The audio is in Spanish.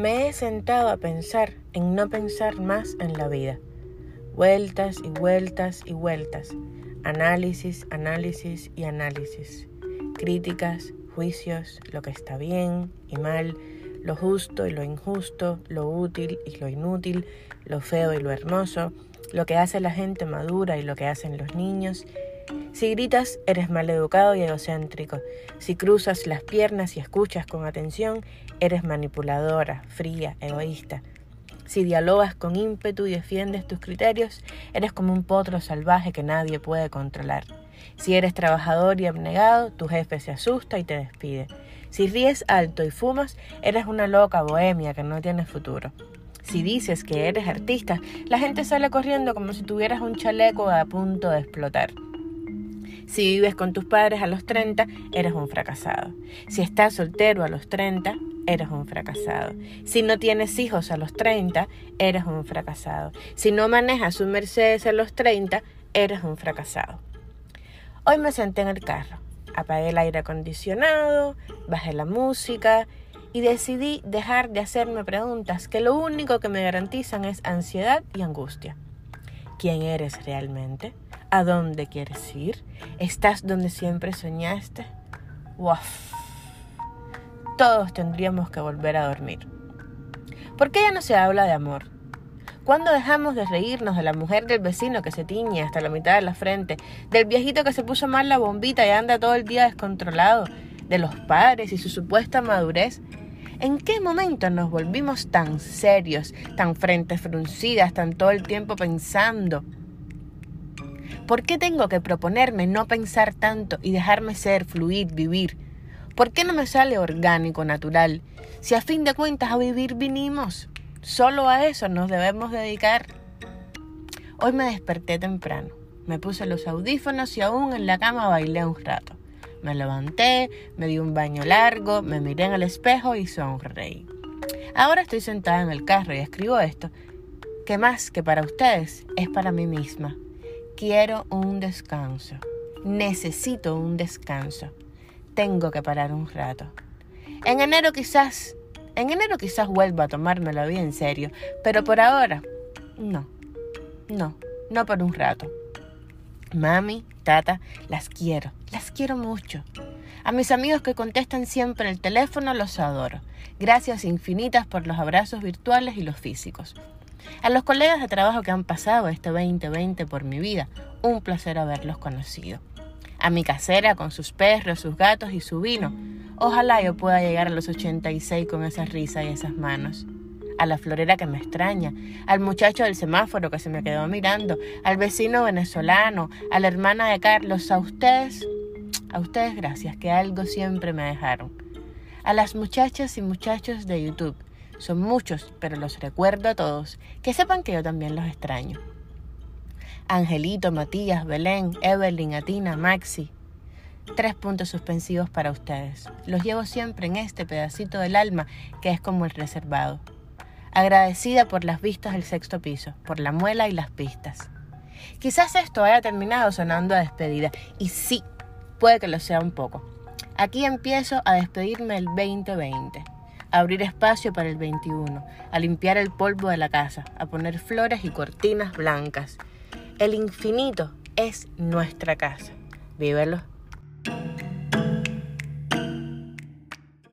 Me he sentado a pensar en no pensar más en la vida. Vueltas y vueltas y vueltas. Análisis, análisis y análisis. Críticas, juicios, lo que está bien y mal, lo justo y lo injusto, lo útil y lo inútil, lo feo y lo hermoso, lo que hace la gente madura y lo que hacen los niños. Si gritas, eres maleducado y egocéntrico. Si cruzas las piernas y escuchas con atención, eres manipuladora, fría, egoísta. Si dialogas con ímpetu y defiendes tus criterios, eres como un potro salvaje que nadie puede controlar. Si eres trabajador y abnegado, tu jefe se asusta y te despide. Si ríes alto y fumas, eres una loca bohemia que no tiene futuro. Si dices que eres artista, la gente sale corriendo como si tuvieras un chaleco a punto de explotar. Si vives con tus padres a los 30, eres un fracasado. Si estás soltero a los 30, eres un fracasado. Si no tienes hijos a los 30, eres un fracasado. Si no manejas un Mercedes a los 30, eres un fracasado. Hoy me senté en el carro, apagué el aire acondicionado, bajé la música y decidí dejar de hacerme preguntas que lo único que me garantizan es ansiedad y angustia. ¿Quién eres realmente? ¿A dónde quieres ir? ¿Estás donde siempre soñaste? ¡Waf! Todos tendríamos que volver a dormir. ¿Por qué ya no se habla de amor? ¿Cuándo dejamos de reírnos de la mujer del vecino que se tiñe hasta la mitad de la frente, del viejito que se puso mal la bombita y anda todo el día descontrolado, de los padres y su supuesta madurez ¿En qué momento nos volvimos tan serios, tan frentes fruncidas, tan todo el tiempo pensando? ¿Por qué tengo que proponerme no pensar tanto y dejarme ser, fluir, vivir? ¿Por qué no me sale orgánico, natural? Si a fin de cuentas a vivir vinimos, solo a eso nos debemos dedicar. Hoy me desperté temprano, me puse los audífonos y aún en la cama bailé un rato. Me levanté, me di un baño largo, me miré en el espejo y sonreí. Ahora estoy sentada en el carro y escribo esto, que más que para ustedes es para mí misma. Quiero un descanso. Necesito un descanso. Tengo que parar un rato. En enero quizás, en enero quizás vuelva a tomármelo bien en serio, pero por ahora, no, no, no por un rato. Mami, tata, las quiero, las quiero mucho. A mis amigos que contestan siempre el teléfono los adoro. Gracias infinitas por los abrazos virtuales y los físicos. A los colegas de trabajo que han pasado este 2020 por mi vida, un placer haberlos conocido. A mi casera con sus perros, sus gatos y su vino. Ojalá yo pueda llegar a los 86 con esa risa y esas manos a la florera que me extraña, al muchacho del semáforo que se me quedó mirando, al vecino venezolano, a la hermana de Carlos, a ustedes, a ustedes gracias, que algo siempre me dejaron. A las muchachas y muchachos de YouTube, son muchos, pero los recuerdo a todos, que sepan que yo también los extraño. Angelito, Matías, Belén, Evelyn, Atina, Maxi. Tres puntos suspensivos para ustedes. Los llevo siempre en este pedacito del alma que es como el reservado agradecida por las vistas del sexto piso, por la muela y las pistas. Quizás esto haya terminado sonando a despedida, y sí, puede que lo sea un poco. Aquí empiezo a despedirme el 2020, a abrir espacio para el 21, a limpiar el polvo de la casa, a poner flores y cortinas blancas. El infinito es nuestra casa. Vívelo.